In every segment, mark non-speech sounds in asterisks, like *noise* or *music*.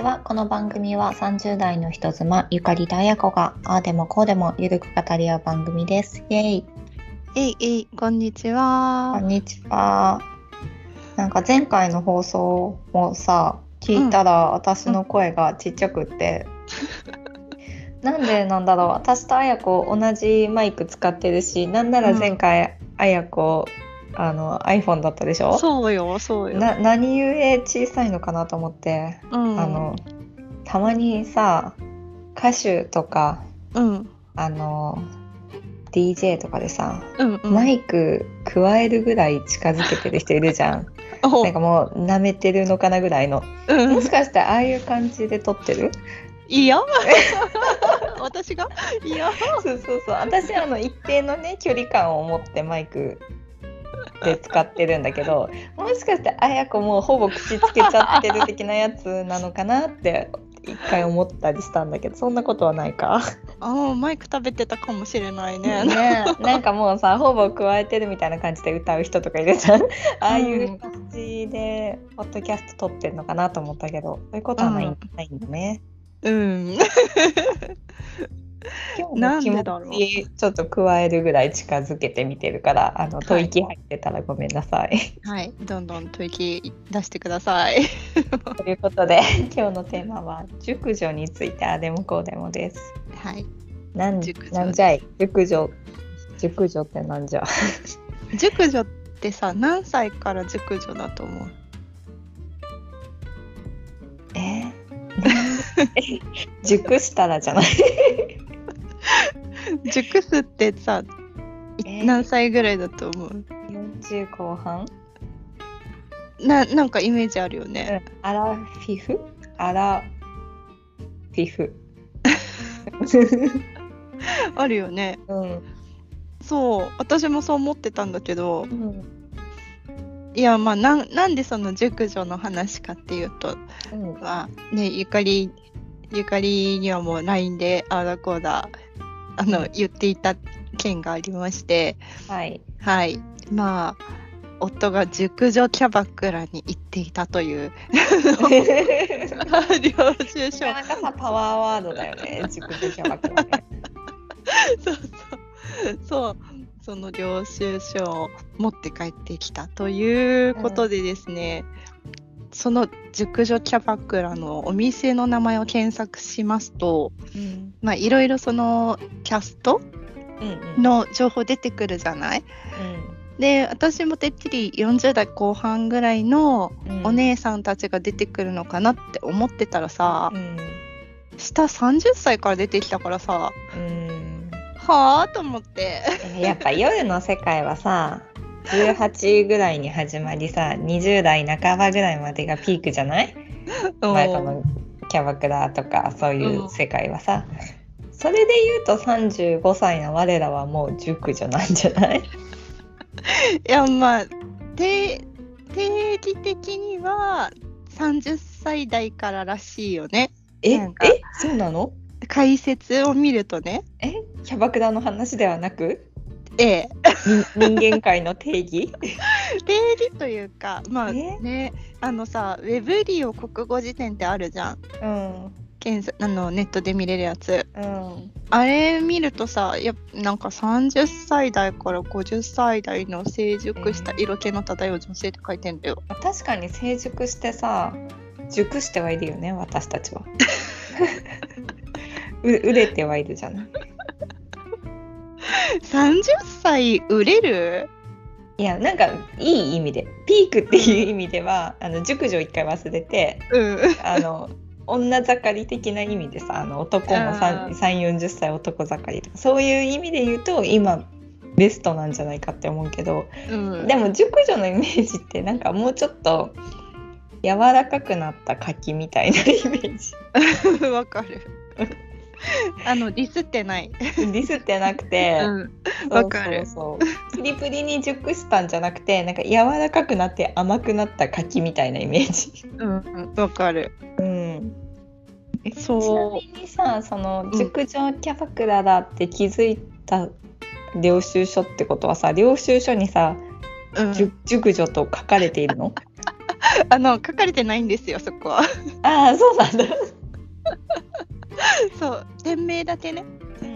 ちは。この番組は30代の人妻、ゆかりとあやこが、ああでもこうでもゆるく語り合う番組です。イェイ。えいえい、こんにちこはん。にちは。なんか前回の放送もさ、聞いたら私の声がちっちゃくって、なんでなんだろう私とあやこ同じマイク使ってるし、なんなら前回あやこあの iPhone だったでしょ？そうよ、そうよ。な何故小さいのかなと思って、うん、あのたまにさ歌手とかうん、あの DJ とかでさ、うん、うん。マイク加えるぐらい近づけてる人いるじゃん *laughs* おなんかもう舐めてるのかなぐらいのうん、もしかしてああいう感じで撮ってる？いや。*laughs* *laughs* 私が？いや。そうそうそう私あの一定のね距離感を持ってマイクで使ってるんだけどもしかしてあやこもうほぼ口つけちゃってる的なやつなのかなって一回思ったりしたんだけどそんなことはないか。ああ、マイク食べてたかもしれないね。ねなんかもうさほぼ加えてるみたいな感じで歌う人とかいるじゃん。ああいう感じでポッドキャスト撮ってんのかなと思ったけどそういうことはない,、うん。ないんだね。うん。今日の気持ちちょっと加えるぐらい近づけてみてるからあの吐息入ってたらごめんなさい。はい、どんどん吐息出してください。*laughs* ということで今日のテーマは熟女についてあでもこうでもです。はい。なんなんじゃい？熟女熟女ってなんじゃ？熟女ってさ、何歳から熟女だと思う？え？ー熟したらじゃない *laughs* 熟すってさ、いえー。何歳ぐらいだと思う？40後半？な、なんかイメージあるよね。アラフィフ？アラフィフ。*laughs* あるよね。うん。そう、私もそう思ってたんだけど、うん。いや、まあ、なんなんでその熟女の話かっていうと、うん。まあ、ね、ゆかり、ゆかりにはもう LINE で、ああだこうだ、あの、言っていた件がありまして、はいはい。まあ、夫が熟女キャバクラに行っていたという、領収書なかなかさパワーワードだよね熟女キャバクラね。そ *laughs* うそう。そう。その領収書を持って帰ってきたということでですね、その熟女キャバクラのお店の名前を検索しますと、うん。まあいろいろそのキャストの情報出てくるじゃない？で、私もてっきり40代後半ぐらいのうん。お姉さんたちが出てくるのかなって思ってたらさ、うん。下30歳から出てきたからさ、うん。はぁと思って。やっぱ夜の世界はさ18ぐらいに始まりさ20代半ばぐらいまでがピークじゃない？前このキャバクラとかそういう世界はさ、それで言うと35歳の我らはもう熟女なんじゃない？*laughs* いやまあ定定義的には30歳代かららしいよね。ええそうなの？解説を見るとね。えキャバクラの話ではなく？え人間界の定義？定義というかまあえねあのさウェブリオ国語辞典ってあるじゃん。うん検索あのネットで見れるやつ。うん。あれ見るとさやなんか30歳代から50歳代の成熟した色気の漂う女性って書いてんだよ、確かに成熟してさ熟してはいるよね私たちは。*laughs* う売れてはいるじゃない30歳売れる？いやなんかいい意味でピークっていう意味ではあの熟女一回忘れてうん。あの女盛り的な意味でさあの男もあ3 4ー0歳男盛りとかそういう意味で言うと今ベストなんじゃないかって思うけどうん。でも熟女のイメージってなんかもうちょっと柔らかくなった柿みたいなイメージ。*laughs* わかる。あのディスってない。ディスってなくて、うん。そうわかるそうプリプリに熟したんじゃなくてなんか柔らかくなって甘くなった柿みたいなイメージ。うん。わかる。うん、そうちなみにさそのん熟女キャバクラだって気づいた領収書ってことはさ領収書にさ、うん。熟女と書かれているの？*laughs* あの書かれてないんですよそこはああそうなんだ *laughs* そう店名だけね。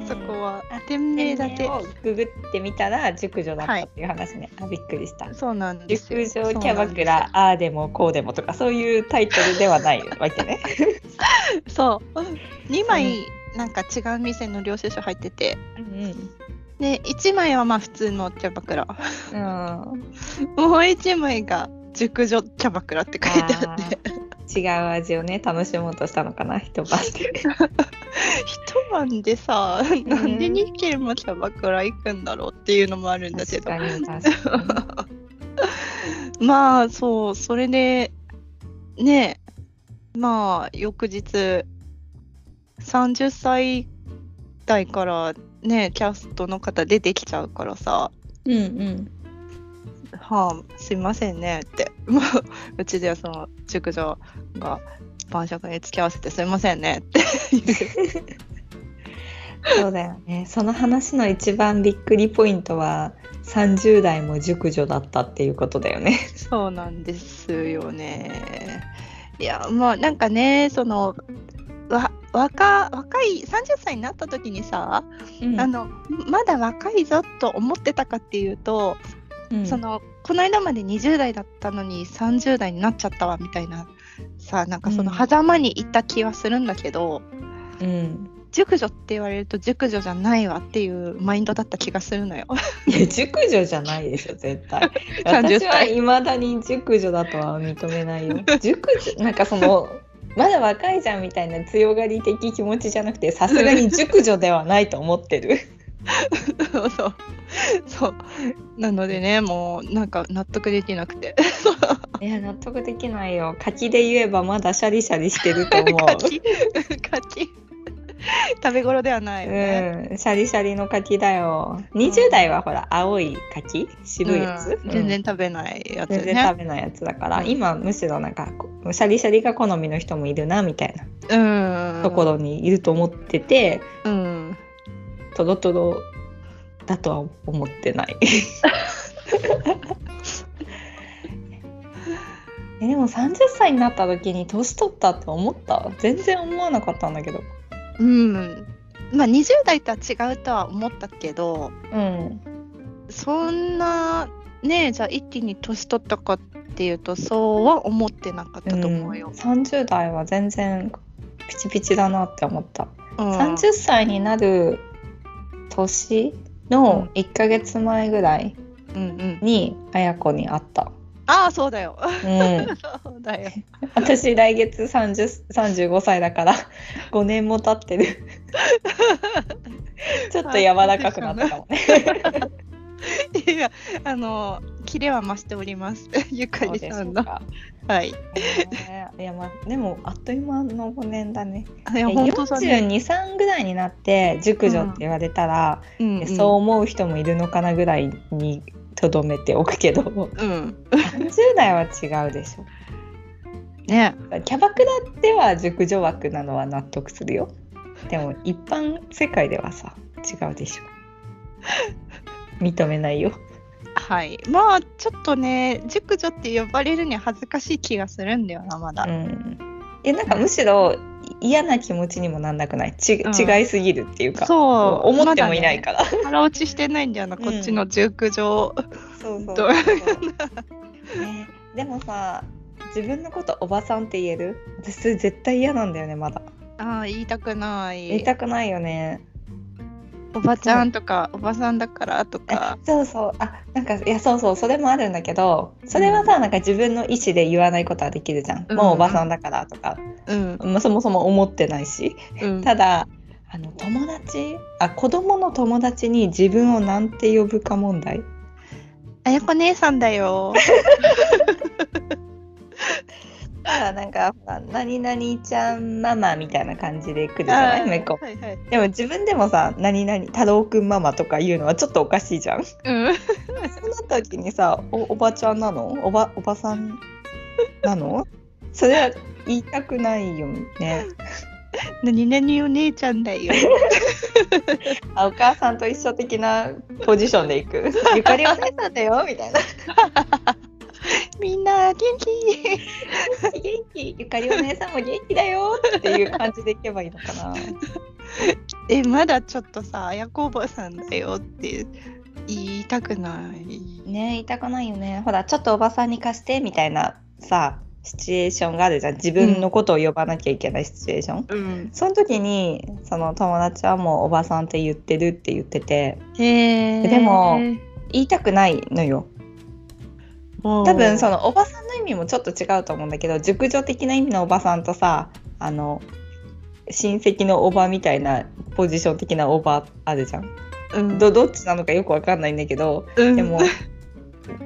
そこは。あ店名だけをググってみたら熟女だったっていう話ね、あびっくりした。そうなんですよ。熟女キャバクラああでもこうでもとかそういうタイトルではないわけね。*laughs* そう。2枚なんか違う店の領収書入ってて。うんで1枚はまあ普通のキャバクラ。うん。*laughs* もう1枚が熟女キャバクラって書いてあって違う味をね楽しもうとしたのかな一晩で。*laughs* 一晩でさなんで2軒もキャバクラ行くんだろうっていうのもあるんだけ確ど *laughs* まあそうそれでねまあ翌日30歳代からねキャストの方出てきちゃうからさ。にうんうん「はあすいませんね」って。も *laughs* ううちではその熟女が晩酌に付き合わせてすいませんねって。*laughs* そうだよね。その話の一番びっくりポイントは30代も熟女だったっていうことだよね。そうなんですよね。いやまあなんかねそのわ若若い30歳になった時にさ、あのまだ若いぞと思ってたかっていうと、うん。そのこの間まで20代だったのに30代になっちゃったわみたいなさなんかそのうん。狭間にいた気はするんだけど、うん。熟女って言われると熟女じゃないわっていうマインドだった気がするのよ。いや熟女じゃないでしょ絶対。*laughs* 30私はいまだに熟女だとは認めないよ。熟女なんかそのまだ若いじゃんみたいな強がり的気持ちじゃなくてさすがに熟女ではないと思ってるそう。そう。そうなのでねもうなんか納得できなくて。いや納得できないよ。柿で言えばまだシャリシャリしてると思う。*laughs* 柿。柿。食べ頃ではないよね、うん、シャリシャリの柿だよ。20代はほら、青い柿？渋いやつ、うん。全然食べないやつね。全然食べないやつだから、うん。今むしろなんかシャリシャリが好みの人もいるなみたいなうん。ところにいると思ってて、うんトロトロだとは思ってない。*laughs* えでも30歳になった時に年取ったって思った？全然思わなかったんだけど。うんまあ20代とは違うとは思ったけどうん。そんなねじゃあ一気に年取ったかっていうとそうは思ってなかったと思うよ。30代は全然ピチピチだなって思った。うん30歳になる年の1ヶ月前ぐらいに綾子に会った。ああそうだよ。うん、*laughs* そうだよ。私来月30 35歳だから5年も経ってる。*laughs* ちょっと柔らかくなったかもね。*laughs* いやあのキレは増しております。*laughs* ゆかりさんか。はい。ねいやまあでもあっという間の5年だね。いや本当だね。42、3ぐららいになって熟女って言われたら、うんうんそう思う人もいるのかなぐらいにとどめておくけどうん。30代は違うでしょ。ね。キャバクラでは熟女枠なのは納得するよ。でも一般世界ではさ違うでしょ。認めないよ。はい。まあちょっとね熟女って呼ばれるには恥ずかしい気がするんだよなまだ。うん。えなんかむしろ嫌な気持ちにもなんなくない？ち、うん違いすぎるっていうかそう。思ってもいないから。ね腹落ちしてないんだよな、*laughs* こっちの熟女。そうそうどうね、でもさ自分のことおばさんって言える？私絶対嫌なんだよねまだああ言いたくない。言いたくないよねおばちゃんとか、おばさんだからとえか。そうそうあなんかいやそうそうそれもあるんだけどそれはさなんか自分の意思で言わないことはできるじゃん、うんもうおばさんだからとか、うん。まあ、そもそも思ってないしうん。ただあの友達あ子供の友達に自分をなんて呼ぶか問題あやこ姉さんだよ。*laughs* ただなんか何々ちゃんママみたいな感じで来るじゃない？めっこはいはい。でも自分でもさ「何々太郎くんママ」とか言うのはちょっとおかしいじゃん。そうん。の時にさお「おばちゃんなの？おばおばさんなの?」それは言いたくないよね。何々お姉ちゃんだよ。*laughs* あお母さんと一緒的なポジションでいく。ゆかりお姉さんだよみたいな。*laughs* みんな元気。元気。ゆかりお姉さんも元気だよ。っていう感じでいけばいいのかな。*laughs* えまだちょっとさ綾子おばさんだよって言いたくない。ね言いたくないよね。ほらちょっとおばさんに貸してみたいなさシチュエーションがあるじゃん。自分のことを呼ばなきゃいけないシチュエーション、うん。その時にその友達はもうおばさんって言ってるって言ってて。でも言いたくないのよ多多分そのおばさんの意味もちょっと違うと思うんだけど熟女的な意味のおばさんとさあの親戚のおばみたいなポジション的なおばあるじゃん。うん。どどっちなのかよくわかんないんだけどうん。でも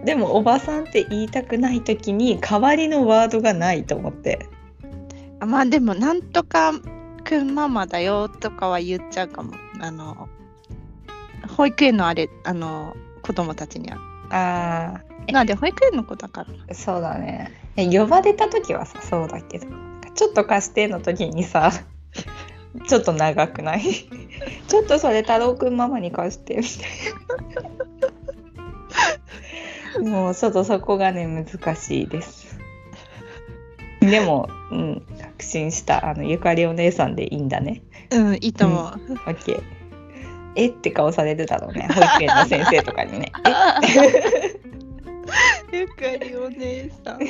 でもおばさんって言いたくない時に代わりのワードがないと思って。あまあでもなんとかくんママだよとかは言っちゃうかも。あの保育園のあれあの子供たちには。あなんで保育園の子だから？あそうだね。え呼ばれた時はさそうだけど。ちょっと貸しての時にさ *laughs* ちょっと長くない？*laughs* ちょっとそれ太郎くんママに貸して。みたいな。もうちょっとそこがね難しいです。でもうん確信したあのゆかりお姉さんでいいんだね。うんいいと思う、オッケー。えって顔されるだろうね保育園の先生とかにね *laughs* ゆかりお姉さん *laughs*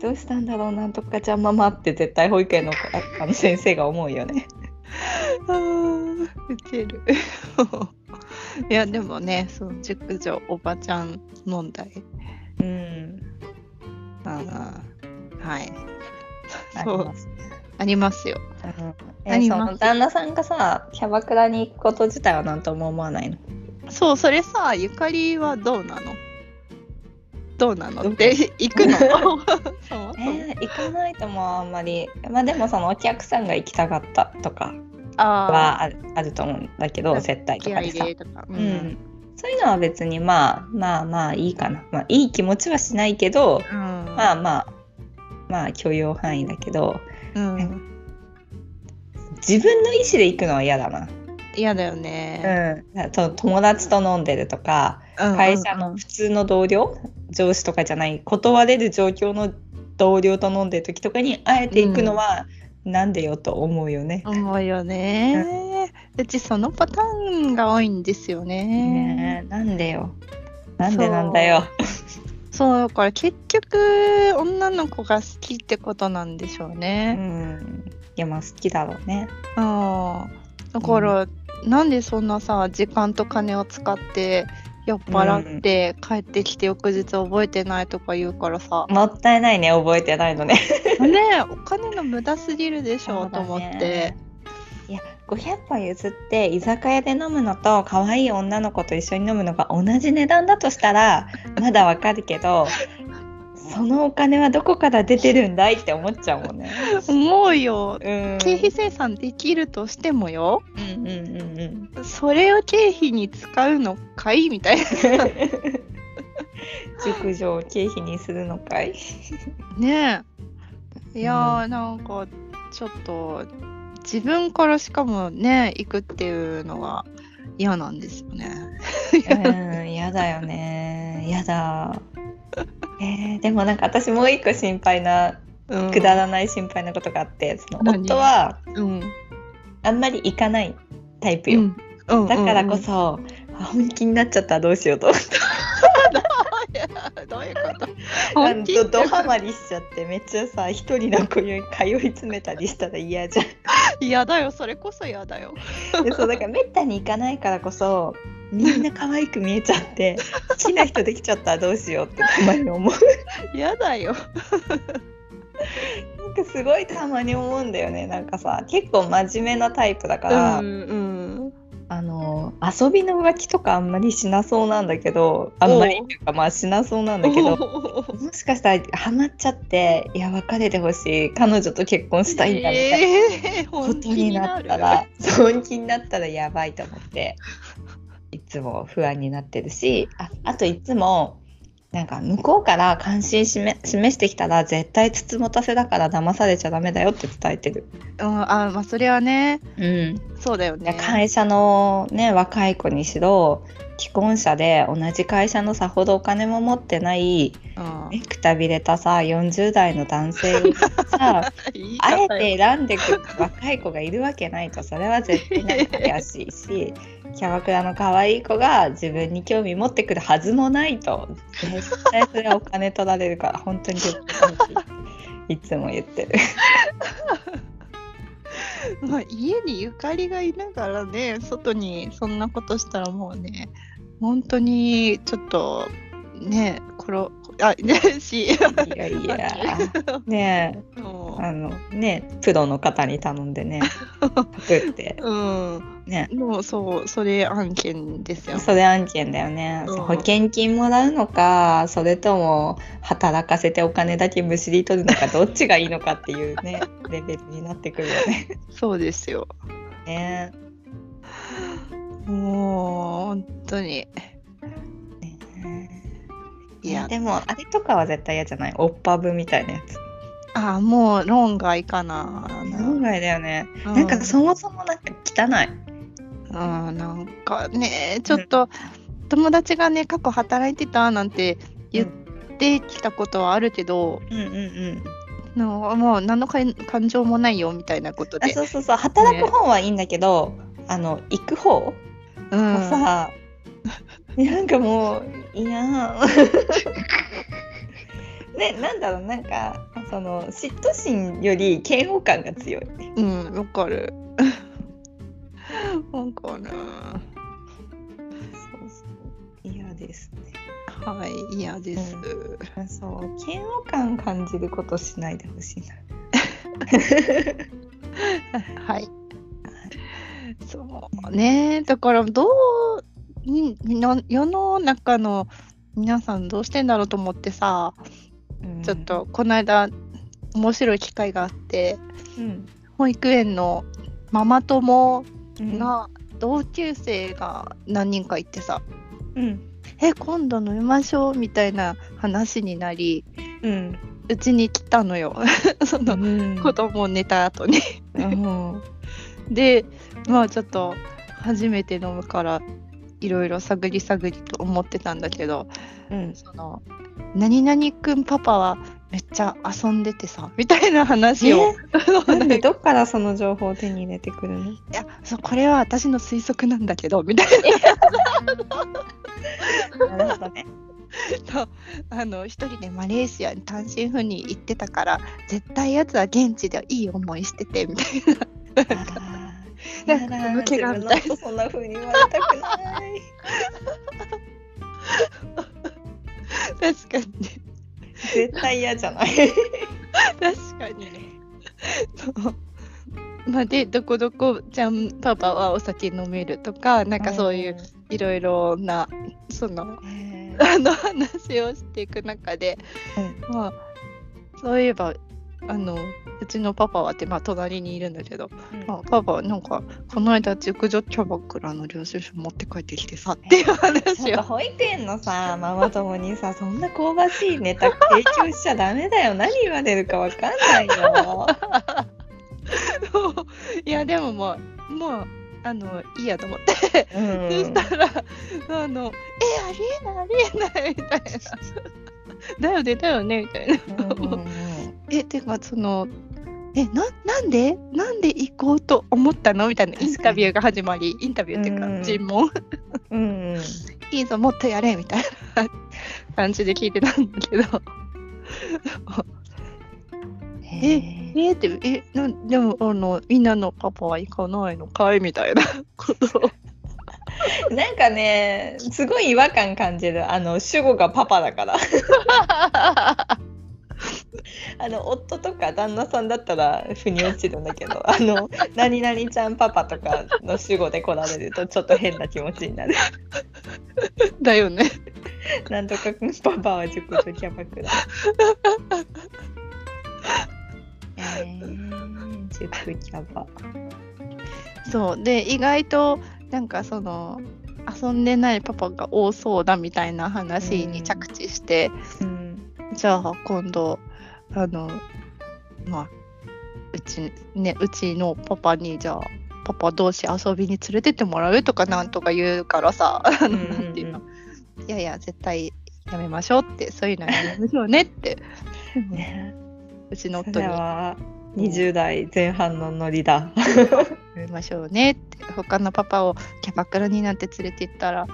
どうしたんだろうなんとかちゃんママって絶対保育園のあの先生が思うよね。*laughs* あーウケる *laughs* いやでもねそう熟女おばちゃん問題うん。あーはいそうあります。ようんあえその旦那さんがさキャバクラに行くこと自体は何とも思わないの？そうそれさゆかりはどうなの？どうなのって行くの？*laughs* そうえー行かないともあんまり。まあでもそのお客さんが行きたかったとかあはあるあると思うんだけど接待とかでさ。うん、そういうのは別にまあまあまあいいかな、まあ、いい気持ちはしないけどうん。まあまあまあ許容範囲だけど。うん。自分の意思で行くのは嫌だな。嫌だよね、うん、と友達と飲んでるとかうん会社の普通の同僚上司とかじゃない断れる状況の同僚と飲んでる時とかにあえて行くのはなんでよと思うよね。思うよね、うちそのパターンが多いんですよね。ねえなんでよ。なんでなんだよ。そう。だから結局女の子が好きってことなんでしょううね、ん。いやまあ好きだろうね。あだから、なんでそんなさ時間と金を使って酔っ払って帰ってきて翌日覚えてないとか言うからさ、もったいないね覚えてないのね。ねえお金の無駄すぎるでしょ、と思って。いや500歩譲って居酒屋で飲むのと可愛い女の子と一緒に飲むのが同じ値段だとしたらまだわかるけどそのお金はどこから出てるんだいって思っちゃうもんね。思うようん経費精算できるとしてもようんうんうんうん。それを経費に使うのかいみたいな *laughs* 熟女を経費にするのかい。*laughs* ねえいやー、なんかちょっと自分からしかもね行くっていうのが嫌なんですよね。うんやだよねやだ。えーでもなんか私もう一個心配なうん。くだらない心配なことがあってその何？夫はうん。あんまり行かないタイプよ。うん。うんだからこそ、あ本気になっちゃったらどうしようと思って *laughs* どういうこと？あ本気のドハマりしちゃってめっちゃさ一人の子に通い詰めたりしたら嫌じゃん。嫌だよ。それこそ嫌だよ。でそうだからめったに行かないからこそみんな可愛く見えちゃって好きな人できちゃったらどうしようってたまに思う。嫌だよ。なんかすごいたまに思うんだよね。なんかさ結構真面目なタイプだから、うんうん。あの遊びの浮気とかあんまりしなそうなんだけどあんまりっていうかまあしなそうなんだけどもしかしたらハマっちゃっていや別れてほしい。彼女と結婚したいんだみたいな。ことになったら本気になったらやばいと思っていつも不安になってるしああといつもなんか向こうから関心示示してきたら絶対つつもたせだから騙されちゃダメだよって伝えてる。うん、あまあそれはねうん、そうだよね。会社のね若い子にしろ既婚者で同じ会社のさほどお金も持ってない、くたびれたさ40代の男性をさ *laughs* あえて選んでくる若い子がいるわけないとそれは絶対なんか怪しいしキャバクラの可愛い子が自分に興味持ってくるはずもないと絶対それはお金取られるから本当にいつも言ってる。*laughs* まあ、家にゆかりがいながらね外にそんなことしたらもうね本当にちょっとねこれあね *laughs* しいやいや。*laughs* ねあのねプロの方に頼んでねパクって。う *laughs* うん。ね。もうそうそれ案件ですよ。それ案件だよね、うん。保険金もらうのかそれとも働かせてお金だけむしり取るのかどっちがいいのかっていうねレベルになってくるよね。そうですよ。ねもう本当にねいやでもあれとかは絶対嫌じゃない？オッパブみたいなやつ。あもう論外かな論外だよね。うなんかそもそもなんか汚い。うん、なんかねちょっと友達がね過去働いてたなんて言ってきたことはあるけど、うんうんうん。のもう何の感感情もないよみたいなことで。あそうそうそう働く方はいいんだけど、あの行く方？うんもさ、*laughs* なんかもういや *laughs* ねなんだろうなんかその嫉妬心より嫌悪感が強い。うん、わかる。*laughs* わかる。そうそう嫌ですね。はい、嫌です。そう嫌悪感感じることしないでほしいな。はい。そうね。だからどうにの世の中の皆さんどうしてんだろうと思ってさ、ちょっとこの間面白い機会があってうん、保育園のママ友うん、が同級生が何人かいてさ、うん。え今度飲みましょうみたいな話になりうん。うちに来たのよ。*laughs* そのうん。子供を寝た後に。う。んでまあちょっと初めて飲むからいろいろ探り探りと思ってたんだけどうん。その何々くんパパはめっちゃ遊んでてさみたいな話を、なんでどっからその情報を手に入れてくるの？いやそうこれは私の推測なんだけどみたいな。*laughs* るほどね。なそうあの一人でマレーシアに単身赴任行ってたから絶対やつは現地でいい思いしててみたいな *laughs* なんか抜けがみたいそんな風に言われたくない。確かに絶対嫌じゃない。*laughs* 確かにねそうまあでどこどこちゃんパパはお酒飲めるとかなんかそういういろいろなそのうん。あの話をしていく中で、まあそういえばあのうちのパパはってまあ隣にいるんだけど、まあ、パパはなんかこの間熟女キャバクラの領収書持って帰ってきてさっていう話を。保育園のさママ友にさそんな香ばしいネタ提供しちゃダメだよ。何言われるかわかんないよ。*laughs* いやでももうもうあのいいやと思って、うん。そしたらあの「えありえないありえない」みたいな「だよねだよね」みたいな。うんうんえてかそのえななんで？なんで行こうと思ったの？みたいなインタビューが始まりインタビューっていうか、うん。尋問。うんうん。いいぞもっとやれみたいな感じで聞いてたんだけど。へえー、ってえなでもあのみんなのパパは行かないのかい？みたいな。こ *laughs* となんかねすごい違和感感じる。あの主語がパパだから *laughs* *laughs* あの夫とか旦那さんだったら腑に落ちるんだけど *laughs* あの何々ちゃんパパとかの主語で来られるとちょっと変な気持ちになる。*laughs* だよね。なんとかパパは熟女キャバクラ。えー、熟キャバ。そう。で意外となんかその遊んでないパパが多そうだみたいな話に着地して、うん。じゃあ今度あのまあうちねうちのパパにじゃあパパ同士遊びに連れてってもらうとかなんとか言うからさ、うんうん *laughs* やいや絶対やめましょうってそういうのはやめましょうねって。ね。*laughs* うちのそ夫に。れは20代前半のノリだ。*laughs* やめましょうねって。他のパパをキャバクラになんて連れて行ったら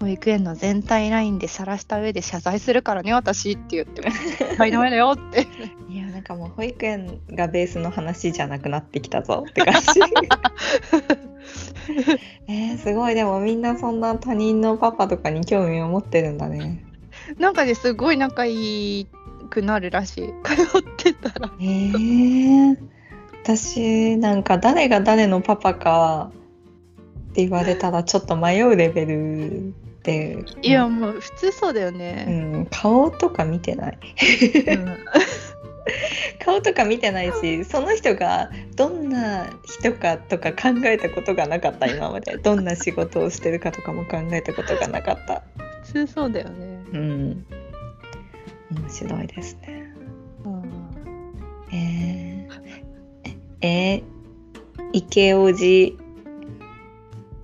保育園の全体ラインで晒した上で謝罪するからね私って言って「はいダメだよ」って。いやなんかもう保育園がベースの話じゃなくなってきたぞって感じ。*laughs* えー、すごい。でもみんなそんな他人のパパとかに興味を持ってるんだね。なんかねすごい仲いいくなるらしい。通ってたら。えー、私なんか誰が誰のパパかって言われたらちょっと迷うレベルで、いやもう普通そうだようね、ん、顔とか見てない。うん。顔とか見てないしその人がどんな人かとか考えたことがなかった今まで。どんな仕事をしてるかとかも考えたことがなかった。普通そうだよね、うん。面白いですね。うん。えー、えー、池王子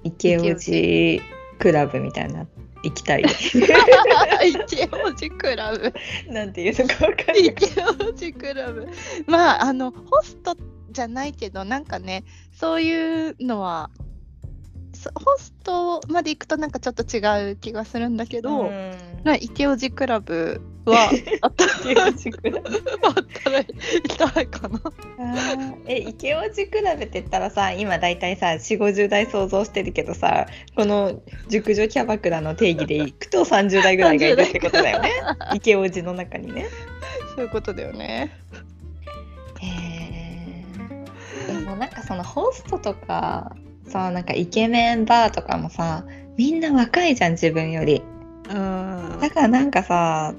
池王子クラブみたいな行きたい。池王子クラブ。なんていうのかわかんない。池王子クラブ。まああのホストじゃないけどなんかねそういうのはそホストまで行くとなんかちょっと違う気がするんだけど、うん。まあ池王子クラブはあった池王子クラブあったら行きたいかな。え池王子クラブって言ったらさ今大体さ4 5 0代想像してるけどさこの熟女キャバクラの定義でいくと30代ぐらいがいるってことだよね池王子の中にね。そういうことだよね。へえでもなんかそのホストとかさなんかイケメンバーとかもさみんな若いじゃん自分より。うん。だからなんかさ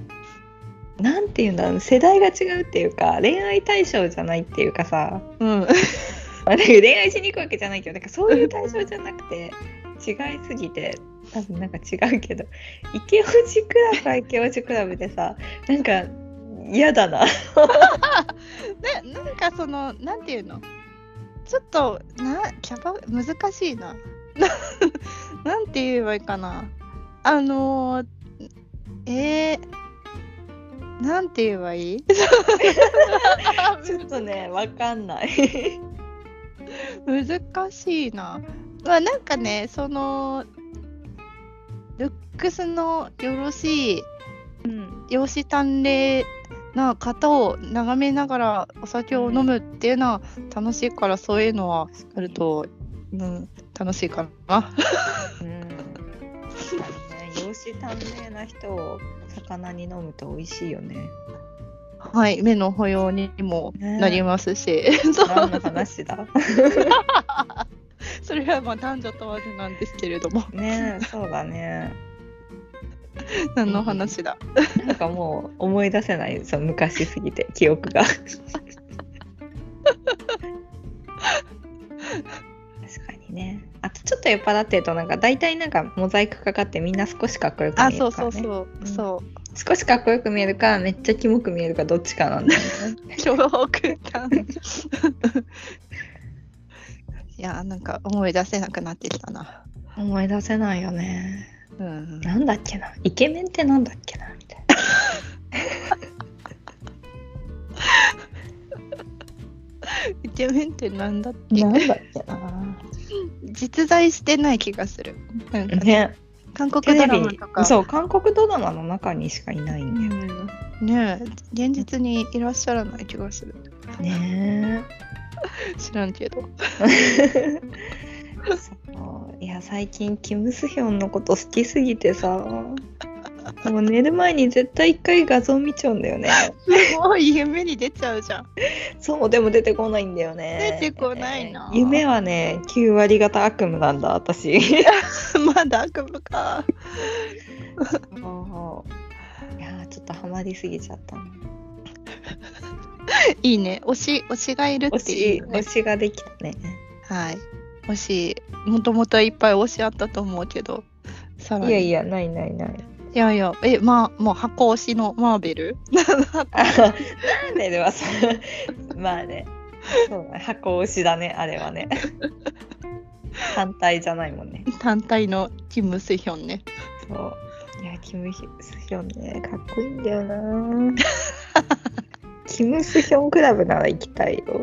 なんていうんだろう世代が違うっていうか恋愛対象じゃないっていうかさうん。まあ、なんか恋愛しに行くわけじゃないけどなんかそういう対象じゃなくて違いすぎて多分なんか違うけど池王子クラブは池王子クラブでさなんか嫌だな。*laughs* ね、なんかその、なんていうの？ちょっと、な、キャバ、難しいな。な *laughs* なんて言えばいいかな。あのー、えー、なんて言えばいい？*laughs* ちょっとねわかんない。難しいな。まあなんかね、その、ルックスのよろしい、うん容姿端麗な方を眺めながらお酒を飲むっていうのは楽しいからそういうのはあると、うん、楽しいかな。うんね容姿端麗な人を魚に飲むと美味しいよね。はい、目の保養にもねなりますし、そう何の話だ？*laughs* それはまあ男女問わずなんですけれども、ねそうだね。何の話だ？なんかもう思い出せないそう昔すぎて記憶が。ちょっと酔っ払ってるとなんか大体なんかモザイクかかってみんな少しかっこよく見えあ、るから、ね。そうそうそう、うんそ少しかっこよく見えるかめっちゃキモく見えるかどっちかなんだよね。う、超極端。いや、なんか思い出せなくなってきたな。思い出せないよね。うん、なんだっけな？イケメンってなんだっけな？みたい *laughs* イケメンってなんだっけ？な。なんだっけな？実在してない気がする。なんかねね韓国ドラマとか。そう韓国ドラマの中にしかいないんだよ。うん、ねえ現実にいらっしゃらない気がする。ね *laughs* 知らんけど。え。*laughs* そういや最近キム・スヒョンのこと好きすぎてさもう寝る前に絶対一回画像見ちゃうんだよね。すごい夢に出ちゃうじゃん。そうでも出てこないんだよね。出てこないな夢はね9割方悪夢なんだ私。*laughs* まだ悪夢か。いやちょっとハマりすぎちゃったな。いいね。推し、推しがいるっ推ていしう、ね推。しができたね。はい。推し、もともといっぱい推しあったと思うけど。いやいやないないない。いやいや、え、まあ、もう箱推しのマーベル？あなんでではさ *laughs* まあねそうだね箱推しだねあれはね反対じゃないもんね単体のキム・スヒョンね。そういや、キム・スヒョンね、かっこいいんだよな。*laughs* キム・スヒョンクラブなら行きたいよ。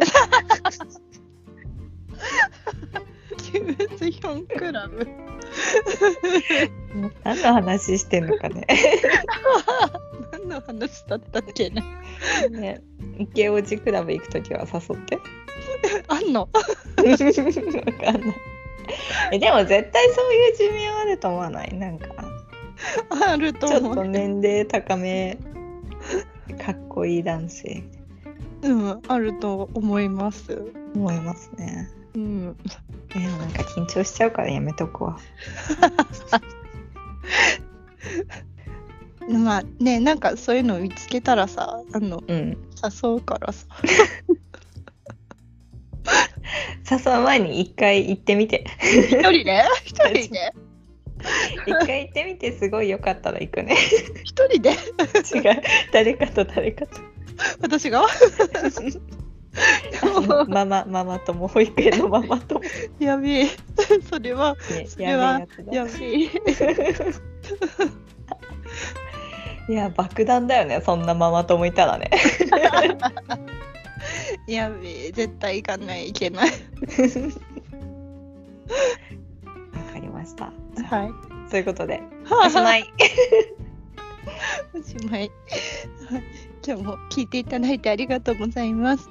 キム・スヒョンクラブ。何の話してんのかね。何の話だったっけね。ね、池オジクラブ行くときは誘って。あんの？わかんない。えでも絶対そういう寿命あると思わない？なんかあるとちょ思う。っと年齢高めかっこいい男性うん、あると思います。思いますねうん。えでもなんか緊張しちゃうからやめとくわ *laughs* *laughs* まあね、なんかそういうの見つけたらさ、あの、うん。誘うからさ。誘う前に一回行ってみて。一人で？一人で？*laughs* 一回行ってみてすごい良かったら行くね。一人で？*laughs* 違う。誰かと誰かと。私が？*laughs* ママママ友保育園のママ友、ね、やべえ。*laughs* それは、それはやべえ。*laughs* いや爆弾だよねそんなママ友いたらねやべえ。絶対行かないといけない。わかりましたはい。そういうことでおしまいおしまい。今日も聞いていただいてありがとうございます。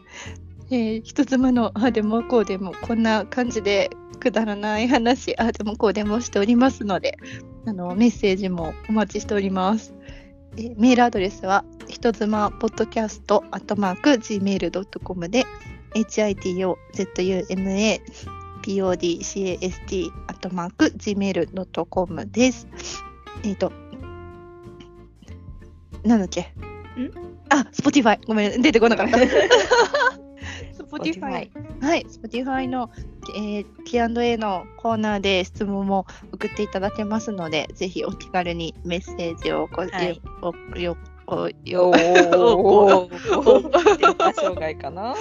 えー、人妻のああでもこうでもこんな感じでくだらない話ああでもこうでもしておりますのであのメッセージもお待ちしております。えーメールアドレスは人妻ポッドキャストアットマーク gmail.com で hitozuma podcast アットマーク gmail.com です。えっ、と、なんだっけ？あ、Spotify。ごめん、出てこなかった。*laughs* Spotify。はい、Spotify の、えー Q&A のコーナーで質問も送っていただけますので、ぜひお気軽にメッセージをご、はい。およおおよお電波障害かな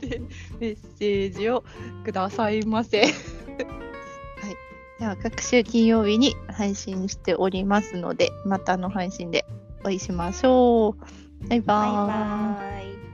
でメッセー。ジをくださいませ。はい。では、各週金曜日に配信しておりますので、またの配信でお会いしましょう。バイバイ。バイバ